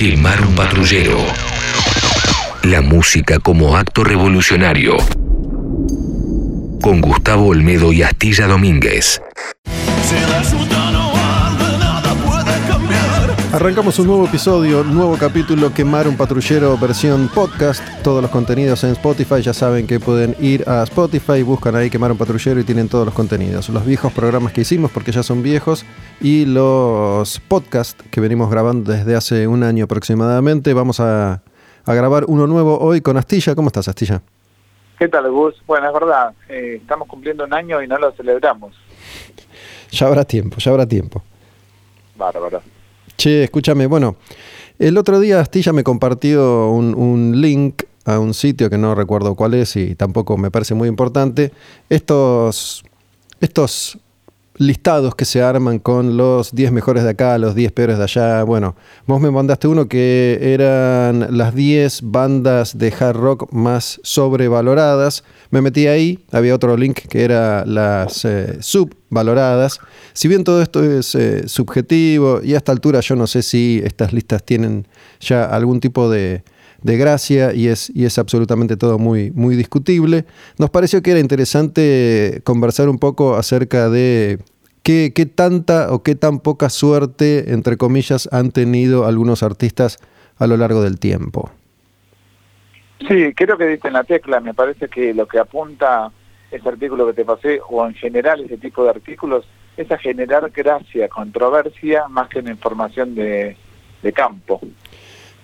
Quemar un patrullero. La música como acto revolucionario. Con Gustavo Olmedo y Astilla Domínguez. Arrancamos un nuevo episodio, nuevo capítulo, Quemar un patrullero versión podcast. Todos los contenidos en Spotify, ya saben que pueden ir a Spotify, buscan ahí Quemar un patrullero y tienen todos los contenidos. Los viejos programas que hicimos, porque ya son viejos, y los podcasts que venimos grabando desde hace un año aproximadamente. Vamos a, a grabar uno nuevo hoy con Astilla. ¿Cómo estás, Astilla? ¿Qué tal, Gus? Bueno, es verdad, eh, estamos cumpliendo un año y no lo celebramos. Ya habrá tiempo, ya habrá tiempo. Bárbaro. Che, escúchame, bueno, el otro día Astilla me compartió un, un, link a un sitio que no recuerdo cuál es y tampoco me parece muy importante. Estos, estos listados que se arman con los 10 mejores de acá, los 10 peores de allá. Bueno, vos me mandaste uno que eran las 10 bandas de hard rock más sobrevaloradas. Me metí ahí, había otro link que era las eh, subvaloradas. Si bien todo esto es eh, subjetivo y a esta altura yo no sé si estas listas tienen ya algún tipo de, de gracia y es, y es absolutamente todo muy, muy discutible. Nos pareció que era interesante conversar un poco acerca de qué, qué tanta o qué tan poca suerte, entre comillas, han tenido algunos artistas a lo largo del tiempo. Sí, creo que diste en la tecla. Me parece que lo que apunta ese artículo que te pasé, o en general ese tipo de artículos, es a generar gracia, controversia, más que una información de, de campo.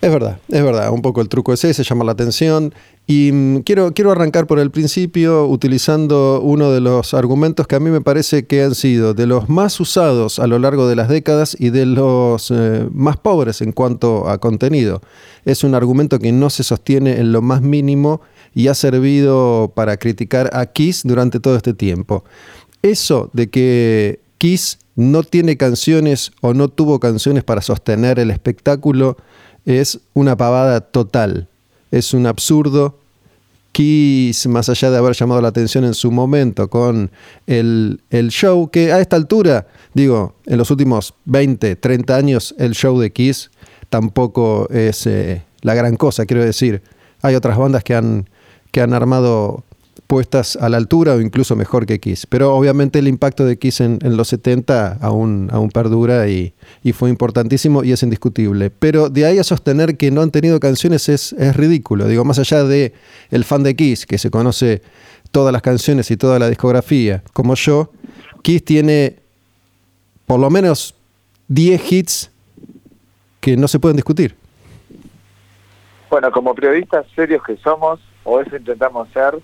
Es verdad, es verdad, un poco el truco es ese, llama la atención. Y mm, quiero, quiero arrancar por el principio utilizando uno de los argumentos que a mí me parece que han sido de los más usados a lo largo de las décadas y de los eh, más pobres en cuanto a contenido. Es un argumento que no se sostiene en lo más mínimo y ha servido para criticar a Kiss durante todo este tiempo. Eso de que Kiss no tiene canciones o no tuvo canciones para sostener el espectáculo es una pavada total. Es un absurdo. Kiss, más allá de haber llamado la atención en su momento con el, el, show, que a esta altura, digo, en los últimos 20, 30 años, el show de Kiss tampoco es eh, la gran cosa, quiero decir. Hay otras bandas que han, que han armado puestas a la altura o incluso mejor que Kiss. Pero obviamente el impacto de Kiss en, los 70 aún, aún perdura y, y, fue importantísimo y es indiscutible. Pero de ahí a sostener que no han tenido canciones es, es ridículo. Digo, más allá de el fan de Kiss, que se conoce todas las canciones y toda la discografía, como yo, Kiss tiene por lo menos 10 hits que no se pueden discutir. Bueno, como periodistas serios que somos, o eso intentamos ser,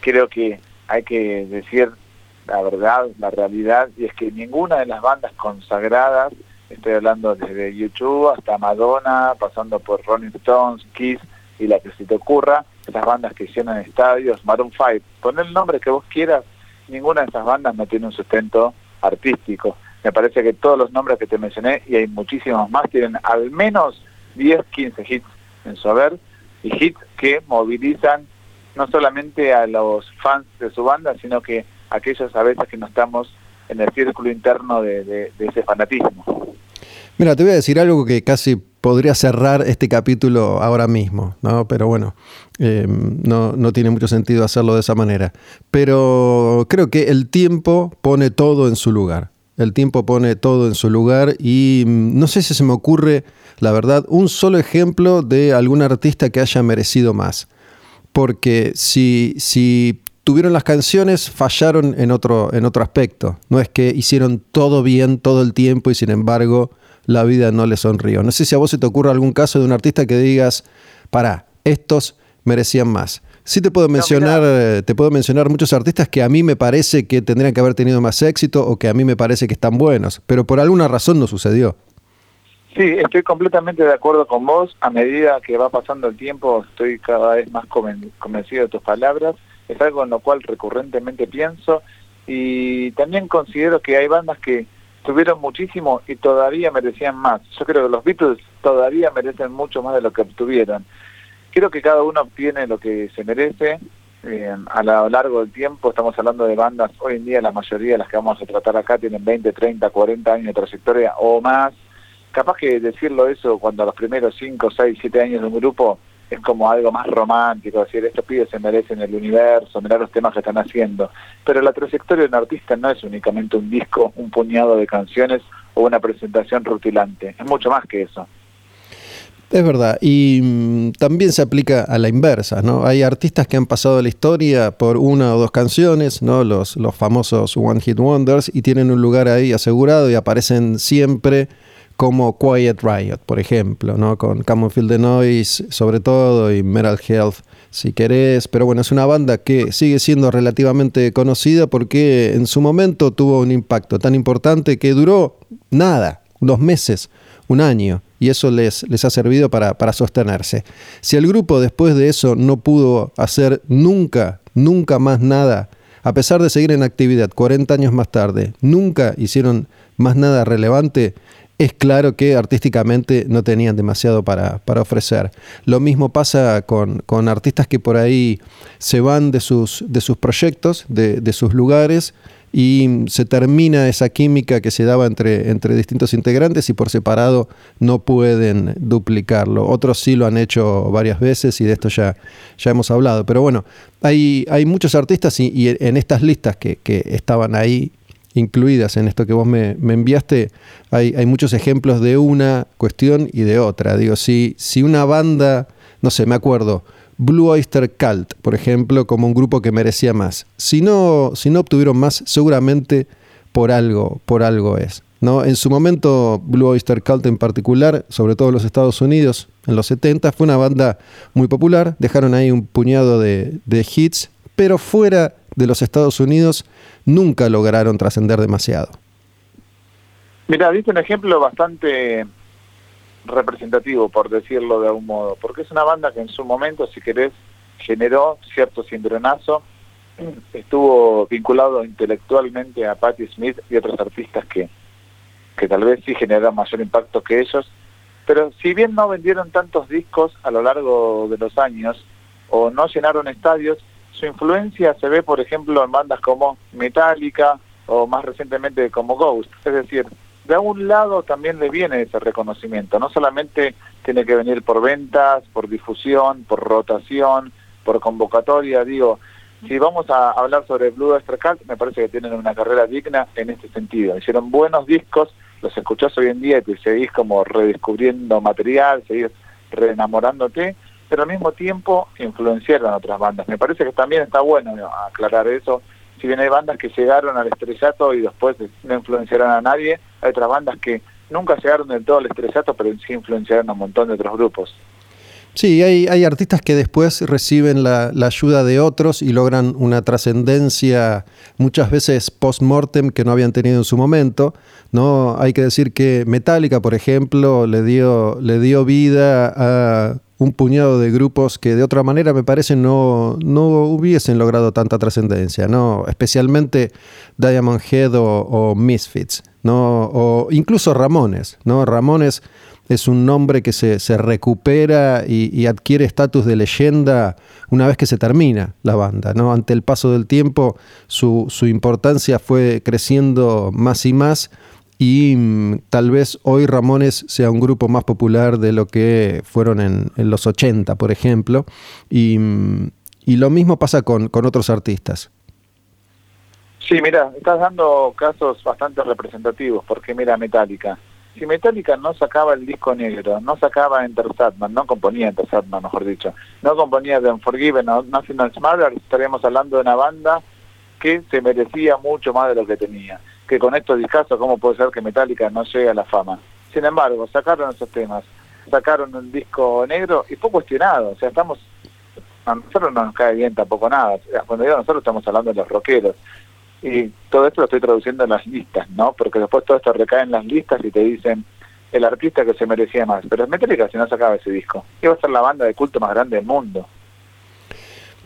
creo que hay que decir la verdad, la realidad, y es que ninguna de las bandas consagradas, estoy hablando desde YouTube hasta Madonna, pasando por Rolling Stones, Kiss y la que se te ocurra, esas bandas que llenan estadios, Maroon 5, pon el nombre que vos quieras, ninguna de esas bandas no tiene un sustento artístico. Me parece que todos los nombres que te mencioné, y hay muchísimos más, tienen al menos 10, 15 hits en su haber, y hits que movilizan no solamente a los fans de su banda, sino que a aquellos a veces que no estamos en el círculo interno de, ese fanatismo. Mira, te voy a decir algo que casi podría cerrar este capítulo ahora mismo, ¿no? Pero bueno, eh, no, no, tiene mucho sentido hacerlo de esa manera. Pero creo que el tiempo pone todo en su lugar. El tiempo pone todo en su lugar y mm, no sé si se me ocurre, la verdad, un solo ejemplo de algún artista que haya merecido más porque si, si tuvieron las canciones, fallaron en otro, en otro aspecto. No es que hicieron todo bien todo el tiempo y sin embargo la vida no les sonrió. No sé si a vos se te ocurre algún caso de un artista que digas, para, estos merecían más. Sí te puedo mencionar, no, te puedo mencionar muchos artistas que a mí me parece que tendrían que haber tenido más éxito o que a mí me parece que están buenos, pero por alguna razón no sucedió. Sí, estoy completamente de acuerdo con vos. A medida que va pasando el tiempo, estoy cada vez más convencido de tus palabras. Es algo en lo cual recurrentemente pienso. Y también considero que hay bandas que tuvieron muchísimo y todavía merecían más. Yo creo que los Beatles todavía merecen mucho más de lo que obtuvieron. Creo que cada uno obtiene lo que se merece. Eh, a lo largo del tiempo estamos hablando de bandas, hoy en día la mayoría de las que vamos a tratar acá tienen 20, 30, 40 años de trayectoria o más capaz que decirlo eso cuando a los primeros 5, 6, 7 años de un grupo es como algo más romántico, decir, estos pibes se merecen el universo, mirar los temas que están haciendo. Pero la trayectoria de un artista no es únicamente un disco, un puñado de canciones o una presentación rutilante, es mucho más que eso. Es verdad, y mm, también se aplica a la inversa, ¿no? Hay artistas que han pasado la historia por una o dos canciones, ¿no? Los, los famosos One Hit Wonders, y tienen un lugar ahí asegurado y aparecen siempre como Quiet Riot, por ejemplo, ¿no? Con Come Feel the Noise, sobre todo, y Metal Health, si querés. Pero bueno, es una banda que sigue siendo relativamente conocida porque en su momento tuvo un impacto tan importante que duró nada, dos meses, un año y eso les, les ha servido para, para, sostenerse. Si el grupo después de eso no pudo hacer nunca, nunca más nada, a pesar de seguir en actividad 40 años más tarde, nunca hicieron más nada relevante, es claro que artísticamente no tenían demasiado para, para ofrecer. Lo mismo pasa con, con, artistas que por ahí se van de sus, de sus proyectos, de, de sus lugares, y se termina esa química que se daba entre, entre distintos integrantes y por separado no pueden duplicarlo. Otros sí lo han hecho varias veces y de esto ya, ya hemos hablado. Pero bueno, hay, hay muchos artistas y, en estas listas que, que, estaban ahí incluidas en esto que vos me, enviaste, hay, hay, muchos ejemplos de una cuestión y de otra. Digo, si, si una banda, no sé, me acuerdo, Blue Oyster Cult, por ejemplo, como un grupo que merecía más. Si no, si no obtuvieron más, seguramente por algo, por algo es. ¿no? En su momento, Blue Oyster Cult en particular, sobre todo en los Estados Unidos, en los 70, fue una banda muy popular, dejaron ahí un puñado de, de hits, pero fuera de los Estados Unidos nunca lograron trascender demasiado. Mira, viste un ejemplo bastante representativo, por decirlo de algún modo, porque es una banda que en su momento, si querés, generó cierto cimbronazo, estuvo vinculado intelectualmente a Patti Smith y otros artistas que, que tal vez sí generaron mayor impacto que ellos, pero si bien no vendieron tantos discos a lo largo de los años o no llenaron estadios, su influencia se ve, por ejemplo, en bandas como Metallica o más recientemente como Ghost, es decir, de algún lado también le viene ese reconocimiento. No solamente tiene que venir por ventas, por difusión, por rotación, por convocatoria. Digo, si vamos a hablar sobre Blue Cult, me parece que tienen una carrera digna en este sentido. Hicieron buenos discos, los escuchás hoy en día y te seguís como redescubriendo material, seguís reenamorándote, pero al mismo tiempo influenciaron a otras bandas. Me parece que también está bueno aclarar eso si bien hay bandas que llegaron al estrellato y después no influenciaron a nadie, hay otras bandas que nunca llegaron del todo al estrellato, pero sí influenciaron a un montón de otros grupos. Sí, hay, artistas que después reciben la, la ayuda de otros y logran una trascendencia muchas veces post-mortem que no habían tenido en su momento. ¿no? Hay que decir que Metallica, por ejemplo, le dio, le dio vida a un puñado de grupos que de otra manera me parece no, no hubiesen logrado tanta trascendencia, ¿no? especialmente Diamond Head o, Misfits, ¿no? o incluso Ramones. ¿no? Ramones es un nombre que se, se recupera y, adquiere estatus de leyenda una vez que se termina la banda. ¿no? Ante el paso del tiempo su, su importancia fue creciendo más y más y mm, tal vez hoy Ramones sea un grupo más popular de lo que fueron en, los 80, por ejemplo, y, mm, y lo mismo pasa con, con, otros artistas. Sí, mira, estás dando casos bastante representativos, porque mira Metallica. Si Metallica no sacaba el disco negro, no sacaba Enter Sandman, no componía Enter Sandman, mejor dicho, no componía The Unforgiven o National Smarter, estaríamos hablando de una banda que se merecía mucho más de lo que tenía que con estos discos, ¿cómo puede ser que Metallica no llegue a la fama? Sin embargo, sacaron esos temas, sacaron un disco negro y fue cuestionado, o sea, estamos, a nosotros no nos cae bien tampoco nada, cuando digo nosotros estamos hablando de los rockeros, y todo esto lo estoy traduciendo en las listas, ¿no? Porque después todo esto recae en las listas y te dicen el artista que se merecía más, pero Metallica si no sacaba ese disco, iba a ser la banda de culto más grande del mundo.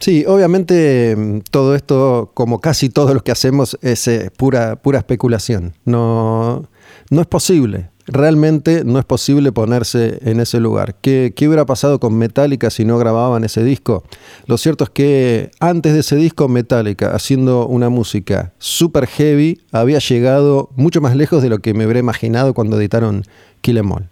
Sí, obviamente mm, todo esto, como casi todo lo que hacemos, es eh, pura, pura especulación. No, no es posible realmente no es posible ponerse en ese lugar. ¿Qué, ¿Qué, hubiera pasado con Metallica si no grababan ese disco? Lo cierto es que antes de ese disco, Metallica, haciendo una música super heavy, había llegado mucho más lejos de lo que me hubiera imaginado cuando editaron Kill Em All,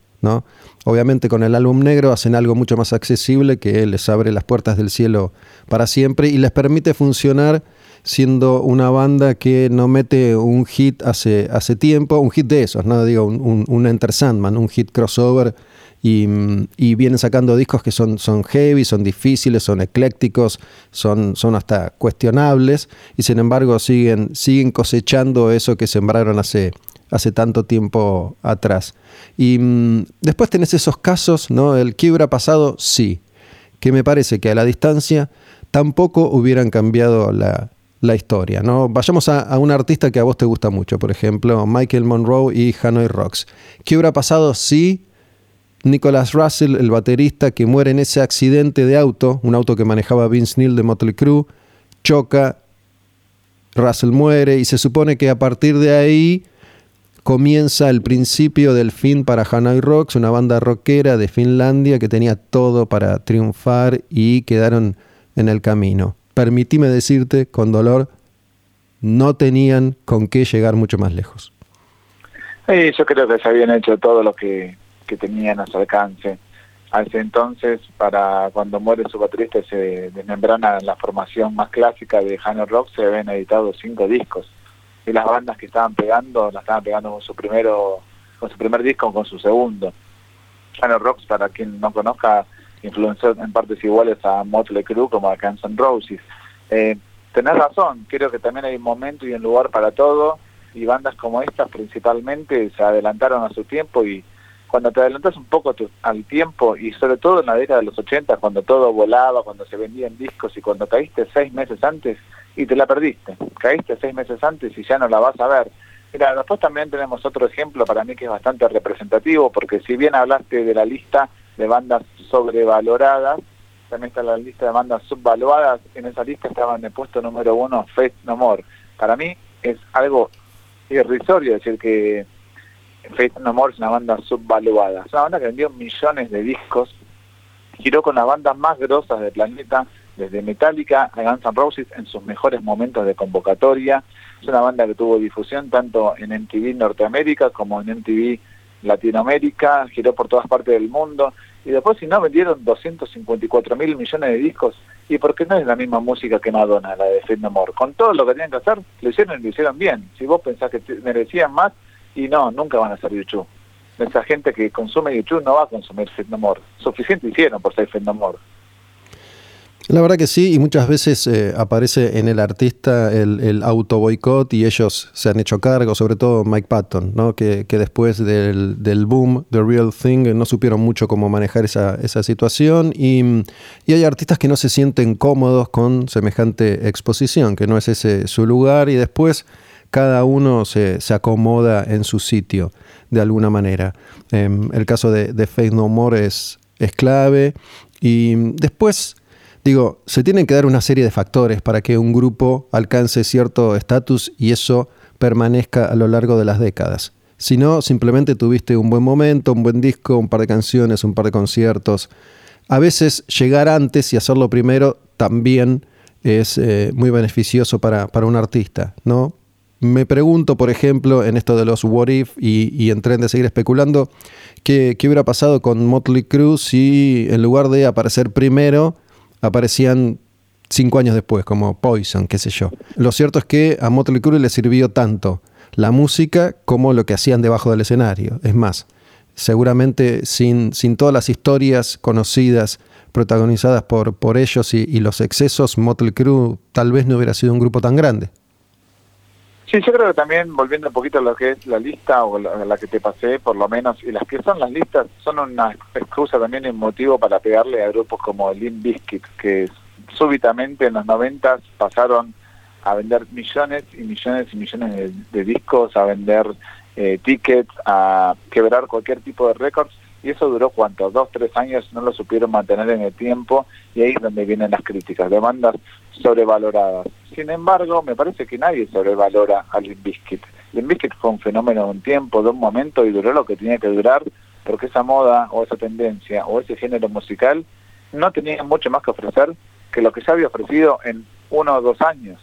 Obviamente con el álbum negro hacen algo mucho más accesible que les abre las puertas del cielo para siempre y les permite funcionar siendo una banda que no mete un hit hace, hace tiempo, un hit de esos, no digo un, un, Enter Sandman, un hit crossover, y, y, vienen sacando discos que son, son heavy, son difíciles, son eclécticos, son, son hasta cuestionables, y sin embargo siguen, siguen cosechando eso que sembraron hace, hace tanto tiempo atrás. Y mm, después tenés esos casos, ¿no? El quiebra pasado, sí, que me parece que a la distancia tampoco hubieran cambiado la, historia. ¿no? Vayamos a, un artista que a vos te gusta mucho, por ejemplo, Michael Monroe y Hanoi Rocks. ¿Qué hubiera pasado si Nicholas Russell, el baterista que muere en ese accidente de auto, un auto que manejaba Vince Neil de Motley Crue, choca, Russell muere y se supone que a partir de ahí comienza el principio del fin para Hanoi Rocks, una banda rockera de Finlandia que tenía todo para triunfar y quedaron en el camino permitime decirte con dolor, no tenían con qué llegar mucho más lejos. Sí, yo creo que se habían hecho todo lo que, que tenían a su alcance. Ese entonces, para cuando muere su baterista se desmembrana la formación más clásica de Hano Rock, se habían editado cinco discos. Y las bandas que estaban pegando, las estaban pegando con su primero, con su primer disco con su segundo. Hano Rocks, para quien no conozca, influenció en partes iguales a Motley Crue como a Guns N' Roses. Eh, tenés razón, creo que también hay un momento y un lugar para todo y bandas como estas principalmente se adelantaron a su tiempo y cuando te adelantas un poco al tiempo y sobre todo en la década de los 80 cuando todo volaba, cuando se vendían discos y cuando caíste seis meses antes y te la perdiste, caíste seis meses antes y ya no la vas a ver. Mira, después también tenemos otro ejemplo para mí que es bastante representativo porque si bien hablaste de la lista de bandas sobrevaloradas, también está la lista de bandas subvaluadas, en esa lista estaba en el puesto número uno Faith No More. Para mí es algo irrisorio decir que Faith No More es una banda subvaluada. Es una banda que vendió millones de discos, giró con las bandas más grosas del planeta, desde Metallica a Guns N' Roses en sus mejores momentos de convocatoria. Es una banda que tuvo difusión tanto en MTV Norteamérica como en MTV Latinoamérica, giró por todas partes del mundo, y después si no vendieron 254 mil millones de discos, y porque no es la misma música que Madonna, la de Fred No Con todo lo que tenían que hacer, lo hicieron y lo hicieron bien. Si vos pensás que merecían más, y no, nunca van a ser YouTube. Esa gente que consume YouTube no va a consumir No Suficiente hicieron por ser No la verdad que sí, y muchas veces eh, aparece en el artista el, el auto boicot y ellos se han hecho cargo, sobre todo Mike Patton, ¿no? que, después del, del, boom, The Real Thing, no supieron mucho cómo manejar esa, esa situación y, y, hay artistas que no se sienten cómodos con semejante exposición, que no es ese su lugar y después cada uno se, se acomoda en su sitio de alguna manera. Em, el caso de, de Faith No More es, clave y después Digo, se tienen que dar una serie de factores para que un grupo alcance cierto estatus y eso permanezca a lo largo de las décadas. Si no, simplemente tuviste un buen momento, un buen disco, un par de canciones, un par de conciertos. A veces llegar antes y hacerlo primero también es eh, muy beneficioso para, un artista, ¿no? Me pregunto, por ejemplo, en esto de los what if y, y en tren de seguir especulando, ¿qué, ¿qué, hubiera pasado con Motley Crue si en lugar de aparecer primero, aparecían cinco años después, como Poison, qué sé yo. Lo cierto es que a Motley Crue le sirvió tanto la música como lo que hacían debajo del escenario. Es más, seguramente sin, sin todas las historias conocidas protagonizadas por, por ellos y, los excesos, Motley Crue tal vez no hubiera sido un grupo tan grande. Sí, yo creo que también, volviendo un poquito a lo que es la lista o la, que te pasé, por lo menos, y las que son las listas, son una excusa también y motivo para pegarle a grupos como Limp Bizkit, que súbitamente en los noventas pasaron a vender millones y millones y millones de, discos, a vender eh, tickets, a quebrar cualquier tipo de récords, y eso duró cuánto, dos, tres años, no lo supieron mantener en el tiempo, y ahí es donde vienen las críticas, demandas sobrevaloradas. Sin embargo, me parece que nadie sobrevalora a Limp Bizkit. Limp fue un fenómeno de un tiempo, de un momento y duró lo que tenía que durar porque esa moda o esa tendencia o ese género musical no tenía mucho más que ofrecer que lo que se había ofrecido en uno o dos años.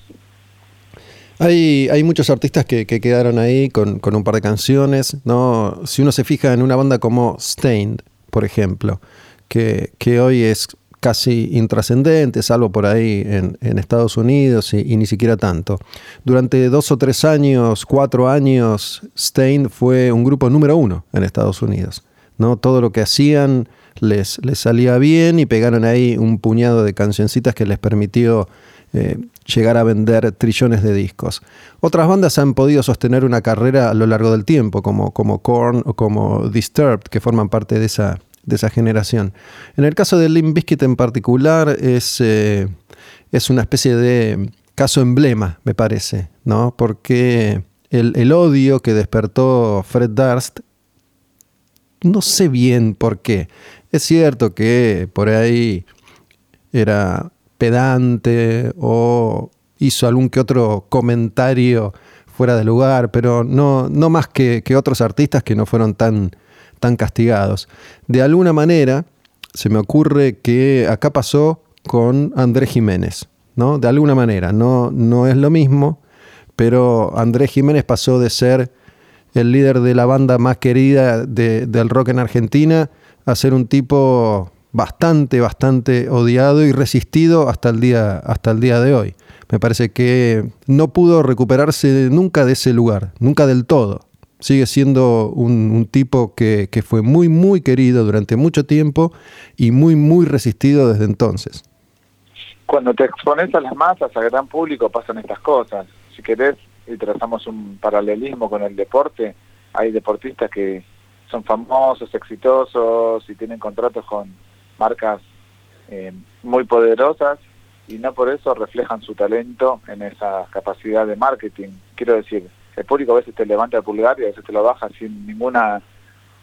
Hay, muchos artistas que, quedaron ahí con, un par de canciones. ¿no? Si uno se fija en una banda como Stained, por ejemplo, que, hoy es casi intrascendente, salvo por ahí en, Estados Unidos y, ni siquiera tanto. Durante dos o tres años, cuatro años, Stained fue un grupo número uno en Estados Unidos. ¿no? Todo lo que hacían les, les salía bien y pegaron ahí un puñado de cancioncitas que les permitió eh, llegar a vender trillones de discos. Otras bandas han podido sostener una carrera a lo largo del tiempo, como, como Korn o como Disturbed, que forman parte de esa, de esa generación. En el caso de Limp Bizkit en particular, es, eh, es una especie de caso emblema, me parece, ¿no? Porque el, el odio que despertó Fred Durst, no sé bien por qué. Es cierto que por ahí era pedante o hizo algún que otro comentario fuera de lugar, pero no, no más que, otros artistas que no fueron tan, tan castigados. De alguna manera, se me ocurre que acá pasó con Andrés Jiménez, ¿no? De alguna manera, no, no es lo mismo, pero Andrés Jiménez pasó de ser el líder de la banda más querida del rock en Argentina a ser un tipo bastante, bastante odiado y resistido hasta el día, hasta el día de hoy. Me parece que no pudo recuperarse nunca de ese lugar, nunca del todo. Sigue siendo un, tipo que, fue muy, muy querido durante mucho tiempo y muy, muy resistido desde entonces. Cuando te expones a las masas, al gran público, pasan estas cosas. Si querés, y trazamos un paralelismo con el deporte, hay deportistas que son famosos, exitosos y tienen contratos con marcas eh, muy poderosas y no por eso reflejan su talento en esa capacidad de marketing. Quiero decir, el público a veces te levanta el pulgar y a veces te lo baja sin ninguna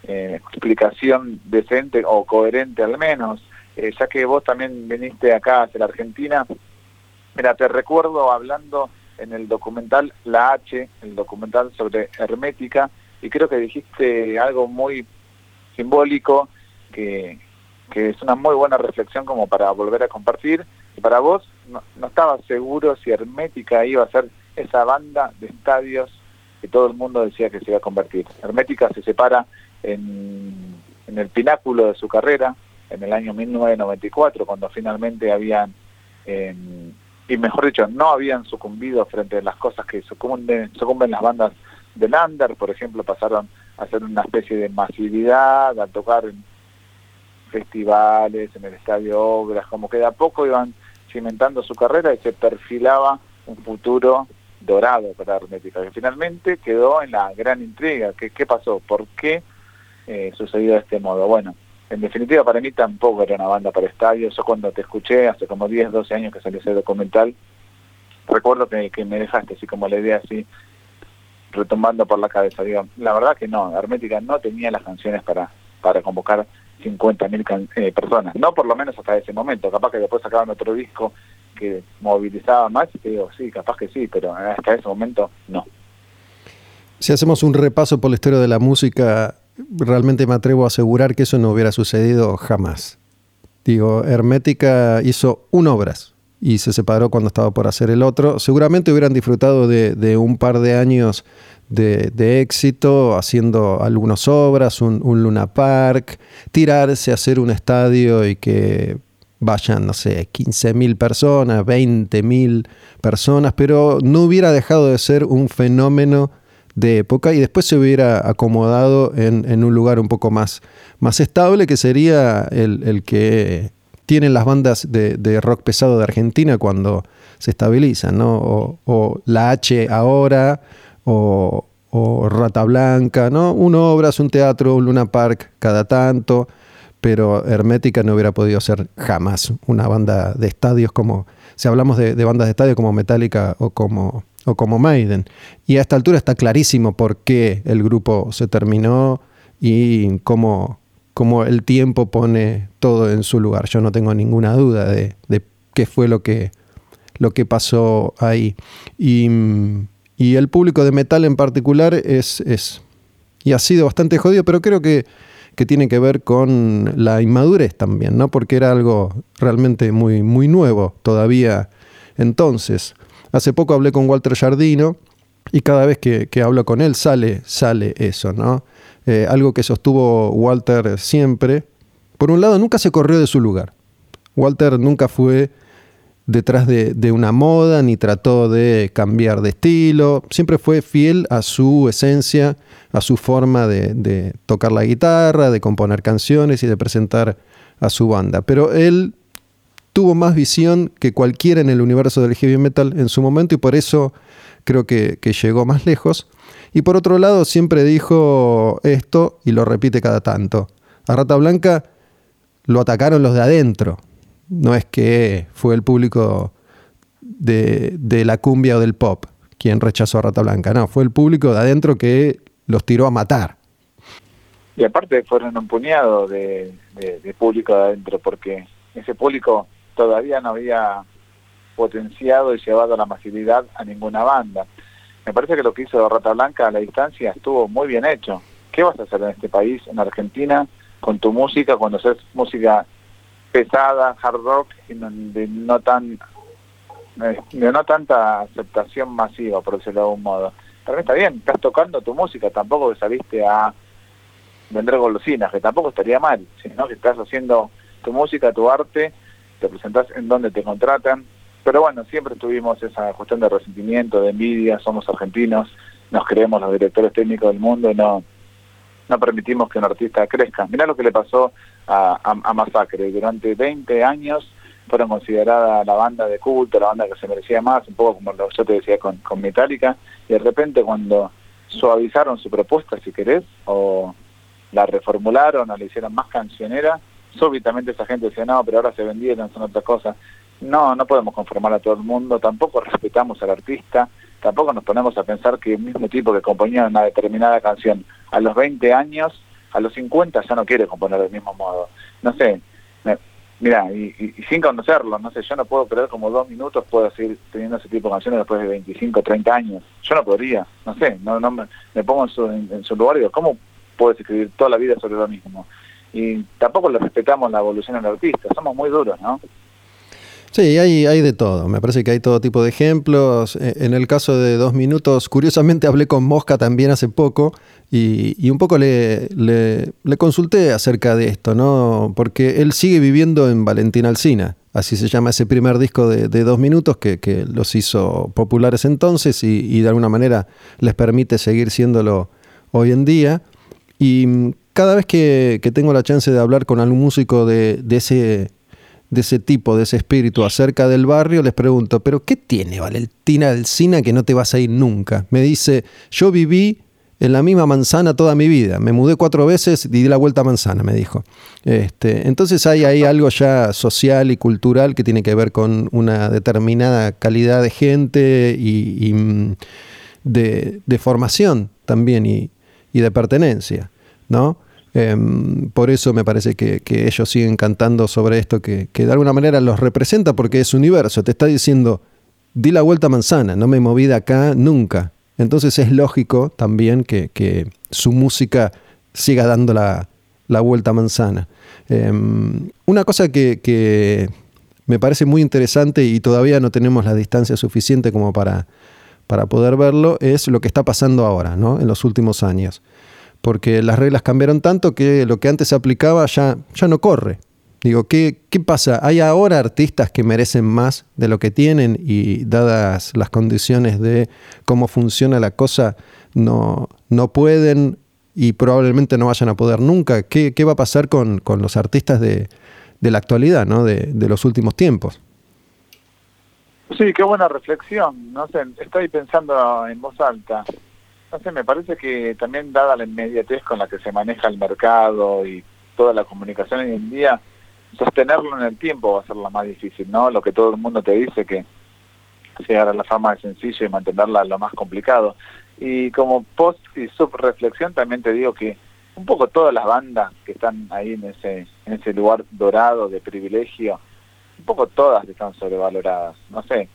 eh, explicación decente o coherente al menos. Eh, ya que vos también viniste acá hacia la Argentina, mira, te recuerdo hablando en el documental La H, el documental sobre hermética, y creo que dijiste algo muy simbólico que, que es una muy buena reflexión como para volver a compartir. Para vos, no, no estaba seguro si Hermética iba a ser esa banda de estadios que todo el mundo decía que se iba a convertir. Hermética se separa en, el pináculo de su carrera, en el año 1994, cuando finalmente habían, y mejor dicho, no habían sucumbido frente a las cosas que sucumben, sucumben las bandas de Lander, por ejemplo, pasaron a ser una especie de masividad, a tocar en festivales, en el Estadio Obras, como que de a poco iban cimentando su carrera y se perfilaba un futuro dorado para Hermética, que finalmente quedó en la gran intriga. ¿Qué, qué pasó? ¿Por qué eh, sucedió de este modo? Bueno, en definitiva para mí tampoco era una banda para estadios. Yo cuando te escuché, hace como 10, 12 años que salió ese documental, recuerdo que, que me dejaste así como la idea así retomando por la cabeza. Digo, la verdad que no, Hermética no tenía las canciones para, para convocar 50.000 eh, personas. No por lo menos hasta ese momento, capaz que después sacaban otro disco que movilizaba más y te digo, sí, capaz que sí, pero hasta ese momento no. Si hacemos un repaso por la historia de la música, realmente me atrevo a asegurar que eso no hubiera sucedido jamás. Digo, Hermética hizo un obras y se separó cuando estaba por hacer el otro. Seguramente hubieran disfrutado de, de un par de años de, éxito haciendo algunas obras, un, Luna Park, tirarse a hacer un estadio y que vayan, no sé, 15.000 personas, 20.000 personas, pero no hubiera dejado de ser un fenómeno de época y después se hubiera acomodado en, un lugar un poco más, más estable, que sería el, que tienen las bandas de, rock pesado de Argentina cuando se estabilizan, ¿no? O, o la H ahora, o, Rata Blanca, ¿no? Un obras, un teatro, un Luna Park cada tanto, pero Hermética no hubiera podido ser jamás una banda de estadios como, si hablamos de, bandas de estadios como Metallica o como, o como Maiden. Y a esta altura está clarísimo por qué el grupo se terminó y cómo, cómo el tiempo pone todo en su lugar. Yo no tengo ninguna duda de, de qué fue lo que, lo que pasó ahí. Y mm, Y el público de metal en particular es, es y ha sido bastante jodido, pero creo que, que, tiene que ver con la inmadurez también, ¿no? Porque era algo realmente muy, muy nuevo todavía entonces. Hace poco hablé con Walter Jardino y cada vez que, que hablo con él sale, sale eso, ¿no? Eh, algo que sostuvo Walter siempre. Por un lado, nunca se corrió de su lugar. Walter nunca fue detrás de, una moda ni trató de cambiar de estilo. Siempre fue fiel a su esencia, a su forma de, de tocar la guitarra, de componer canciones y de presentar a su banda. Pero él tuvo más visión que cualquiera en el universo del heavy metal en su momento y por eso creo que, llegó más lejos. Y por otro lado, siempre dijo esto y lo repite cada tanto. A Rata Blanca lo atacaron los de adentro. No es que fue el público de, de la cumbia o del pop quien rechazó a Rata Blanca. No, fue el público de adentro que los tiró a matar. Y aparte fueron un puñado de, de público de adentro, porque ese público todavía no había potenciado y llevado la masividad a ninguna banda. Me parece que lo que hizo Rata Blanca a la distancia estuvo muy bien hecho. ¿Qué vas a hacer en este país, en Argentina, con tu música, cuando haces música pesada, hard rock, y de no tan de no tanta aceptación masiva, por decirlo de algún modo? También está bien, estás tocando tu música, tampoco que saliste a vender golosinas, que tampoco estaría mal, sino que estás haciendo tu música, tu arte, te presentás en donde te contratan, pero bueno, siempre tuvimos esa cuestión de resentimiento, de envidia, somos argentinos, nos creemos los directores técnicos del mundo, no no permitimos que un artista crezca. Mirá lo que le pasó a, a, Masacre, durante 20 años fueron considerada la banda de culto, la banda que se merecía más, un poco como lo yo te decía con, con Metallica, y de repente cuando suavizaron su propuesta, si querés, o la reformularon o le hicieron más cancionera, súbitamente esa gente decía, no, pero ahora se vendieron, son otras cosas. No, no podemos conformar a todo el mundo, tampoco respetamos al artista, tampoco nos ponemos a pensar que el mismo tipo que componía una determinada canción a los 20 años, a los 50 ya no quiere componer del mismo modo. No sé, mira, y, sin conocerlo, no sé, yo no puedo creer como dos minutos puedo seguir teniendo ese tipo de canciones después de 25, 30 años. Yo no podría, no sé, no, no me, pongo en su, en su lugar y digo, ¿cómo puedes escribir toda la vida sobre lo mismo? Y tampoco le respetamos la evolución al artista, somos muy duros, ¿no? Sí, hay, de todo. Me parece que hay todo tipo de ejemplos. E, en el caso de dos minutos, curiosamente hablé con Mosca también hace poco y, un poco le, le, consulté acerca de esto, ¿no? Porque él sigue viviendo en Valentín Alcina. Así se llama ese primer disco de, dos minutos que, los hizo populares entonces y, y, de alguna manera les permite seguir siéndolo hoy en día. Y cada vez que, tengo la chance de hablar con algún músico de ese de ese tipo, de ese espíritu acerca del barrio, les pregunto, ¿pero qué tiene Valentina Alcina que no te vas a ir nunca? Me dice, yo viví en la misma manzana toda mi vida, me mudé cuatro veces y di la vuelta a manzana, me dijo. Este, entonces hay algo ya social y cultural que tiene que ver con una determinada calidad de gente y, mm, de, formación también y, y de pertenencia, ¿no? Em, por eso me parece que, ellos siguen cantando sobre esto, que, de alguna manera los representa porque es universo. Te está diciendo, di la vuelta manzana, no me moví de acá nunca. Entonces es lógico también que, su música siga dando la, vuelta manzana. Em, una cosa que, me parece muy interesante y todavía no tenemos la distancia suficiente como para, para poder verlo es lo que está pasando ahora, ¿no? en los últimos años porque las reglas cambiaron tanto que lo que antes se aplicaba ya, ya no corre. Digo, ¿qué, ¿qué pasa? ¿Hay ahora artistas que merecen más de lo que tienen y dadas las condiciones de cómo funciona la cosa, no, no pueden y probablemente no vayan a poder nunca? ¿Qué, qué va a pasar con, con los artistas de, de, la actualidad, ¿no? de, de los últimos tiempos? Sí, qué buena reflexión. No sé, estoy pensando en voz alta. Sé, me parece que también dada la inmediatez con la que se maneja el mercado y toda la comunicación hoy en día, sostenerlo en el tiempo va a ser lo más difícil, ¿no? Lo que todo el mundo te dice que llegar a la fama es sencillo y mantenerla lo más complicado. Y como post y sub reflexión también te digo que un poco todas las bandas que están ahí en ese en ese lugar dorado de privilegio, un poco todas están sobrevaloradas. No sé,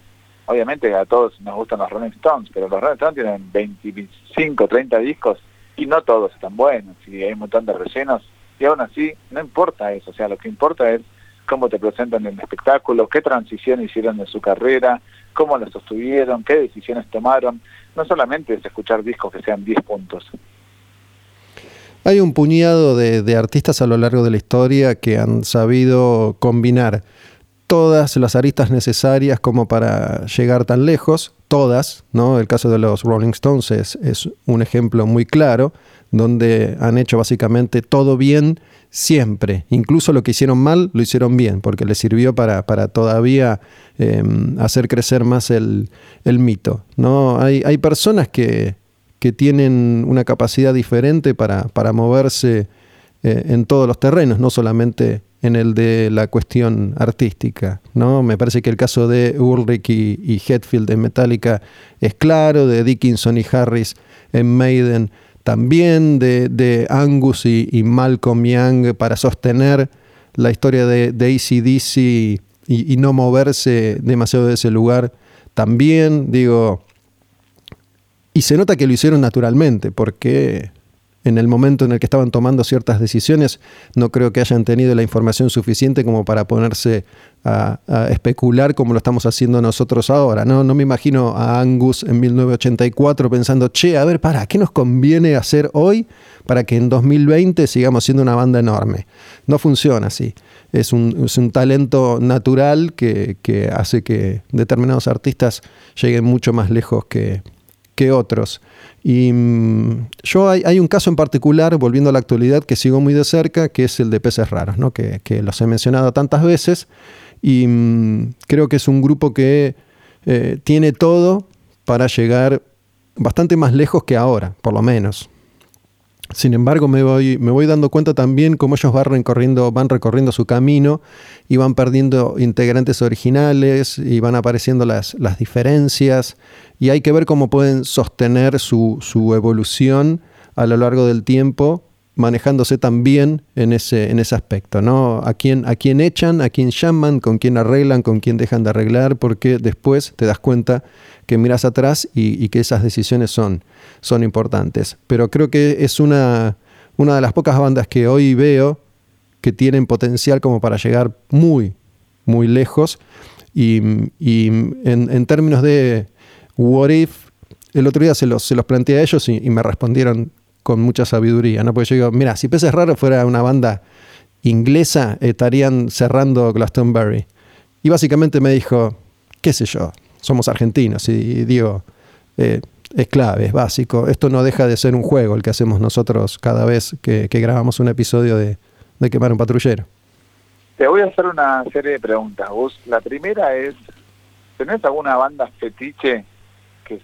obviamente a todos nos gustan los Rolling Stones, pero los Rolling Stones tienen 25, 30 discos y no todos están buenos, y hay un montón de rellenos, y aún así no importa eso, o sea, lo que importa es cómo te presentan en el espectáculo, qué transición hicieron en su carrera, cómo la sostuvieron, qué decisiones tomaron. No solamente es escuchar discos que sean 10 puntos. Hay un puñado de, artistas a lo largo de la historia que han sabido combinar todas las aristas necesarias como para llegar tan lejos, todas, ¿no? El caso de los Rolling Stones es, un ejemplo muy claro, donde han hecho básicamente todo bien siempre. Incluso lo que hicieron mal, lo hicieron bien, porque les sirvió para, para todavía em, hacer crecer más el, mito. ¿no? Hay, hay personas que, que, tienen una capacidad diferente para, para moverse eh, en todos los terrenos, no solamente en el de la cuestión artística. ¿no? Me parece que el caso de Ulrich y, Hetfield en Metallica es claro, de Dickinson y Harris en Maiden también de, Angus y, Malcolm Young para sostener la historia de, de ACDC y, y, no moverse demasiado de ese lugar. También, digo, y se nota que lo hicieron naturalmente, porque en el momento en el que estaban tomando ciertas decisiones, no creo que hayan tenido la información suficiente como para ponerse a, especular como lo estamos haciendo nosotros ahora. ¿no? no me imagino a Angus en 1984 pensando, che, a ver, para, ¿qué nos conviene hacer hoy para que en 2020 sigamos siendo una banda enorme? No funciona así. Es un, talento natural que, que hace que determinados artistas lleguen mucho más lejos que, que otros. Y mm, yo hay, un caso en particular, volviendo a la actualidad, que sigo muy de cerca, que es el de peces raros, ¿no? que, los he mencionado tantas veces. Y mm, creo que es un grupo que eh, tiene todo para llegar bastante más lejos que ahora, por lo menos. Sin embargo, me voy, me voy dando cuenta también cómo ellos van recorriendo, van recorriendo su camino y van perdiendo integrantes originales y van apareciendo las, las diferencias y hay que ver cómo pueden sostener su, su evolución a lo largo del tiempo manejándose también en ese, en ese aspecto, ¿no? A quién, a quién echan, a quién llaman, con quién arreglan, con quién dejan de arreglar, porque después te das cuenta que miras atrás y, que esas decisiones son, son importantes. Pero creo que es una, una de las pocas bandas que hoy veo que tienen potencial como para llegar muy, muy lejos. Y, en, términos de what if, el otro día se los, se los planteé a ellos y me respondieron con mucha sabiduría, ¿no? Porque yo digo, mira, si Peces Raros fuera una banda inglesa, estarían cerrando Glastonbury. Y básicamente me dijo, qué sé yo, somos argentinos y digo, eh, es clave, es básico. Esto no deja de ser un juego el que hacemos nosotros cada vez que, grabamos un episodio de, de, Quemar un Patrullero. Te voy a hacer una serie de preguntas, Gus. La primera es, ¿tenés alguna banda fetiche que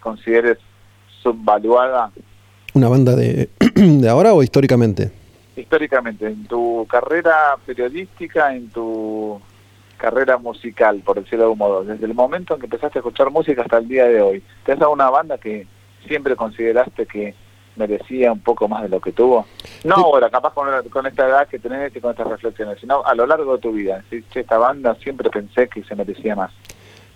consideres subvaluada ¿Una banda de, de ahora o históricamente? Históricamente, en tu carrera periodística, en tu carrera musical, por decirlo de algún modo, desde el momento en que empezaste a escuchar música hasta el día de hoy, ¿te has dado una banda que siempre consideraste que merecía un poco más de lo que tuvo? No ahora, capaz con, con, esta edad que tenés y con estas reflexiones, sino a lo largo de tu vida. Esta banda siempre pensé que se merecía más.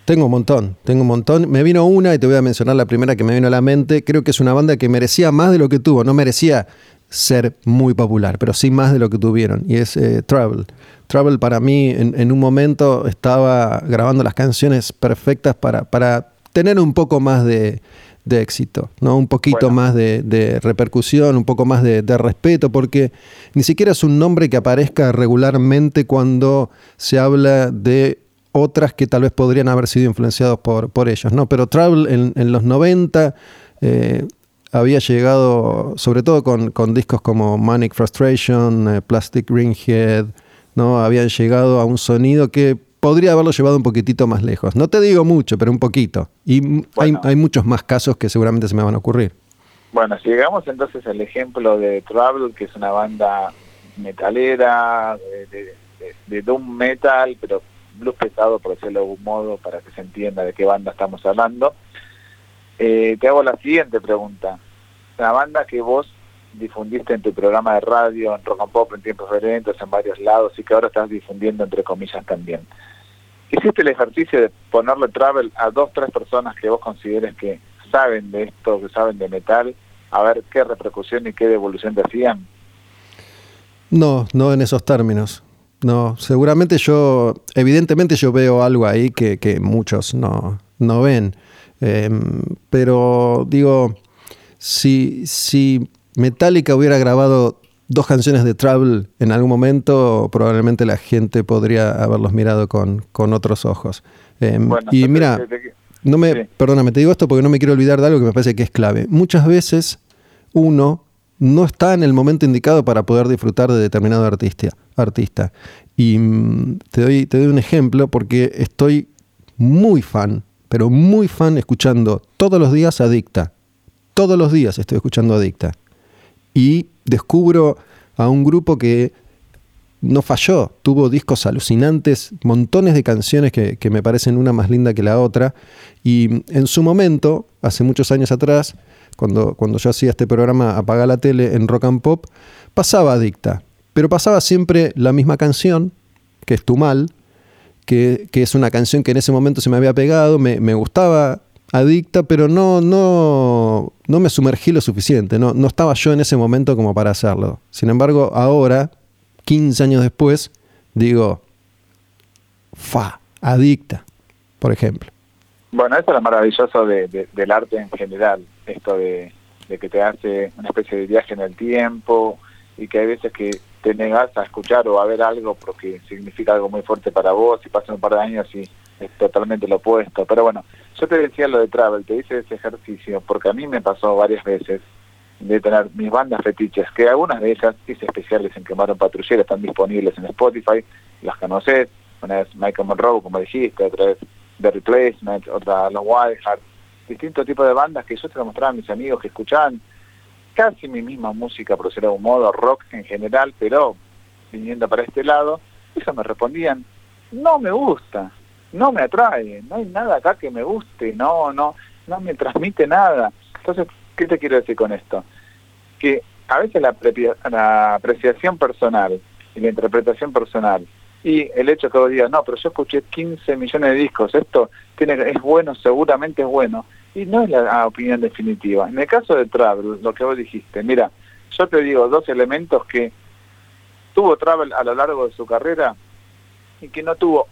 Tengo un montón, tengo un montón. Me vino una y te voy a mencionar la primera que me vino a la mente. Creo que es una banda que merecía más de lo que tuvo. No merecía ser muy popular, pero sí más de lo que tuvieron. Y es eh, Travel. Travel para mí en, un momento estaba grabando las canciones perfectas para, para tener un poco más de, éxito, ¿no? Un poquito más de, repercusión, un poco más de, de, respeto, porque ni siquiera es un nombre que aparezca regularmente cuando se habla de otras que tal vez podrían haber sido influenciados por, por ellos, ¿no? Pero Travel en, los 90 eh, había llegado, sobre todo con, discos como Manic Frustration, eh, Plastic Ringhead, ¿no? Habían llegado a un sonido que podría haberlo llevado un poquitito más lejos. No te digo mucho, pero un poquito. Y hay, muchos más casos que seguramente se me van a ocurrir. Bueno, si llegamos entonces al ejemplo de Travel, que es una banda metalera, de, de doom metal, pero blues pesado, por decirlo de algún modo, para que se entienda de qué banda estamos hablando. Eh, te hago la siguiente pregunta. La banda que vos difundiste en tu programa de radio, en Rock and Pop, en tiempos diferentes, en varios lados, y que ahora estás difundiendo entre comillas también. hiciste el ejercicio de ponerle travel a dos, tres personas que vos consideres que saben de esto, que saben de metal, a ver qué repercusión y qué devolución te hacían? No, no en esos términos. No, seguramente yo, evidentemente yo veo algo ahí que, que muchos no, no ven. Em, pero digo, si, si Metallica hubiera grabado dos canciones de Travel en algún momento, probablemente la gente podría haberlos mirado con, con otros ojos. Em, y mira, no me, perdóname, te digo esto porque no me quiero olvidar de algo que me parece que es clave. Muchas veces uno no está en el momento indicado para poder disfrutar de determinado artista. artista. Y mm, te doy, te doy un ejemplo porque estoy muy fan, pero muy fan escuchando todos los días Adicta. Todos los días estoy escuchando Adicta. Y descubro a un grupo que no falló, tuvo discos alucinantes, montones de canciones que, que, me parecen una más linda que la otra. Y en su momento, hace muchos años atrás, cuando, cuando yo hacía este programa Apaga la tele en Rock and Pop, pasaba Adicta, pero pasaba siempre la misma canción, que es Tu Mal, que, es una canción que en ese momento se me había pegado, me, gustaba Adicta, pero no, no, no me sumergí lo suficiente, no, no estaba yo en ese momento como para hacerlo. Sin embargo, ahora, 15 años después, digo, fa, Adicta, por ejemplo. Bueno, eso es lo maravilloso del arte en general, esto de, que te hace una especie de viaje en el tiempo y que hay veces que te negas a escuchar o a ver algo porque significa algo muy fuerte para vos y pasan un par de años y es totalmente lo opuesto. Pero bueno, yo te decía lo de Travel, te hice ese ejercicio porque a mí me pasó varias veces de tener mis bandas fetiches, que algunas de ellas hice especiales en Quemaron Patrullera, están disponibles en Spotify, las conoces, una es Michael Monroe, como dijiste, otra vez The Replacement, otra Los Wild Hearts, distintos tipos de bandas que yo te lo mostraba a mis amigos que escuchaban casi mi misma música, por decirlo de algún modo, rock en general, pero viniendo para este lado, ellos me respondían, no me gusta, no me atrae, no hay nada acá que me guste, no, no, no me transmite nada. Entonces, ¿qué te quiero decir con esto? Que a veces la, apreciación personal y la interpretación personal y el hecho que vos digas, no, pero yo escuché 15 millones de discos, esto tiene es bueno, seguramente es bueno, y no es la opinión definitiva. En el caso de Travel, lo que vos dijiste, mira, yo te digo dos elementos que tuvo Travel a lo largo de su carrera y que no tuvo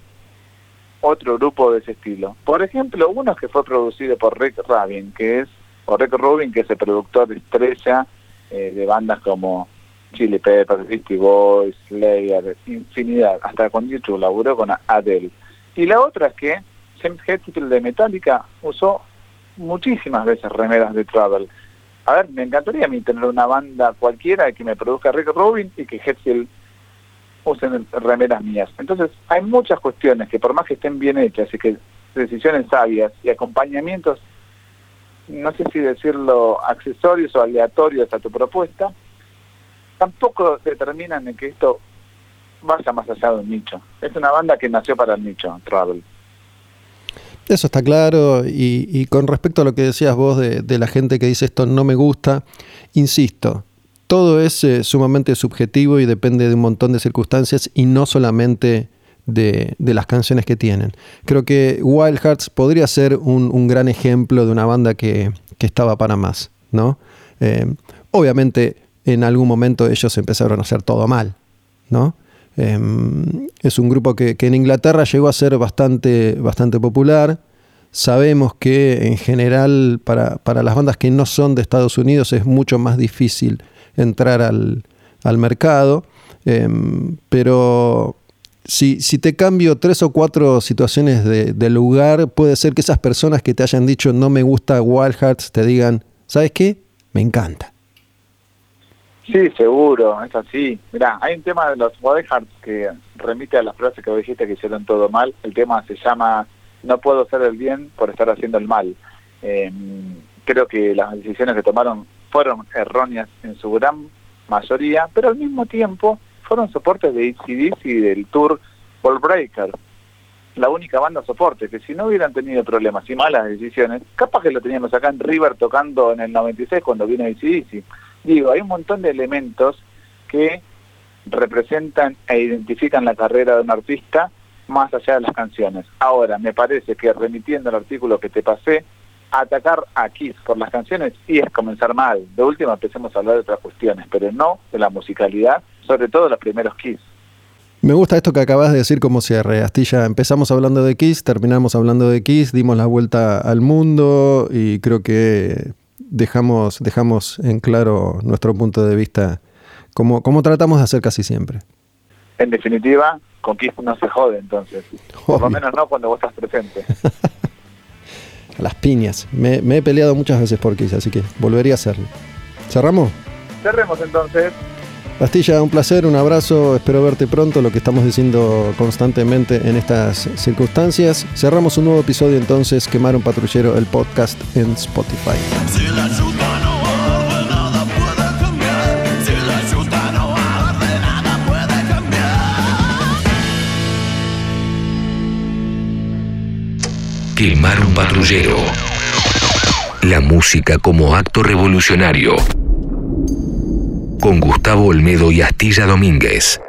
otro grupo de ese estilo. Por ejemplo, uno que fue producido por Rick Rubin, que es, o Rick Rubin, que es el productor de estrella eh, de bandas como Chili Peppers, Beastie Boys, Slayer, infinidad, hasta con YouTube laburó con Adele. Y la otra es que James Hetfield de Metallica usó muchísimas veces remeras de Travel. A ver, me encantaría a mí tener una banda cualquiera que me produzca Rick Rubin y que Hetfield usen remeras mías. Entonces, hay muchas cuestiones que por más que estén bien hechas y que decisiones sabias y acompañamientos, no sé si decirlo accesorios o aleatorios a tu propuesta, tampoco determinan en que esto vaya más allá de un nicho. Es una banda que nació para el nicho, Travel. Eso está claro. Y, con respecto a lo que decías vos de, la gente que dice esto no me gusta, insisto, todo es eh, sumamente subjetivo y depende de un montón de circunstancias y no solamente de, las canciones que tienen. Creo que Wild Hearts podría ser un, gran ejemplo de una banda que, estaba para más, ¿no? Eh, obviamente en algún momento ellos empezaron a hacer todo mal, ¿no? Em, es un grupo que, en Inglaterra llegó a ser bastante, bastante popular. Sabemos que en general para, las bandas que no son de Estados Unidos es mucho más difícil entrar al, mercado. Em, pero si, si, te cambio tres o cuatro situaciones de, lugar, puede ser que esas personas que te hayan dicho no me gusta Wild Hearts te digan, ¿sabes qué? Me encanta. Sí, seguro, es así. Mira, hay un tema de los Hearts que remite a las frases que vos dijiste que hicieron todo mal. El tema se llama No puedo hacer el bien por estar haciendo el mal. Em, creo que las decisiones que tomaron fueron erróneas en su gran mayoría, pero al mismo tiempo fueron soportes de ACDC y del tour Ball Breaker. La única banda soporte, que si no hubieran tenido problemas y malas decisiones, capaz que lo teníamos acá en River tocando en el 96 cuando vino ACDC Digo, hay un montón de elementos que representan e identifican la carrera de un artista más allá de las canciones. Ahora, me parece que remitiendo el artículo que te pasé, atacar a Kiss por las canciones y es comenzar mal. De última empecemos a hablar de otras cuestiones, pero no de la musicalidad, sobre todo los primeros Kiss. Me gusta esto que acabas de decir como cierre, Astilla. Empezamos hablando de Kiss, terminamos hablando de Kiss, dimos la vuelta al mundo y creo que dejamos, dejamos en claro nuestro punto de vista, como, como tratamos de hacer casi siempre. En definitiva, con Kiss no se jode entonces. Por lo menos no cuando vos estás presente. las piñas. Me, me, he peleado muchas veces por Kiss, así que volvería a hacerlo. ¿Cerramos? Cerremos entonces. Bastilla, un placer, un abrazo, espero verte pronto, lo que estamos diciendo constantemente en estas circunstancias. Cerramos un nuevo episodio entonces, Quemar un Patrullero, el podcast en Spotify. Quemar un patrullero. La música como acto revolucionario con Gustavo Olmedo y Astilla Domínguez.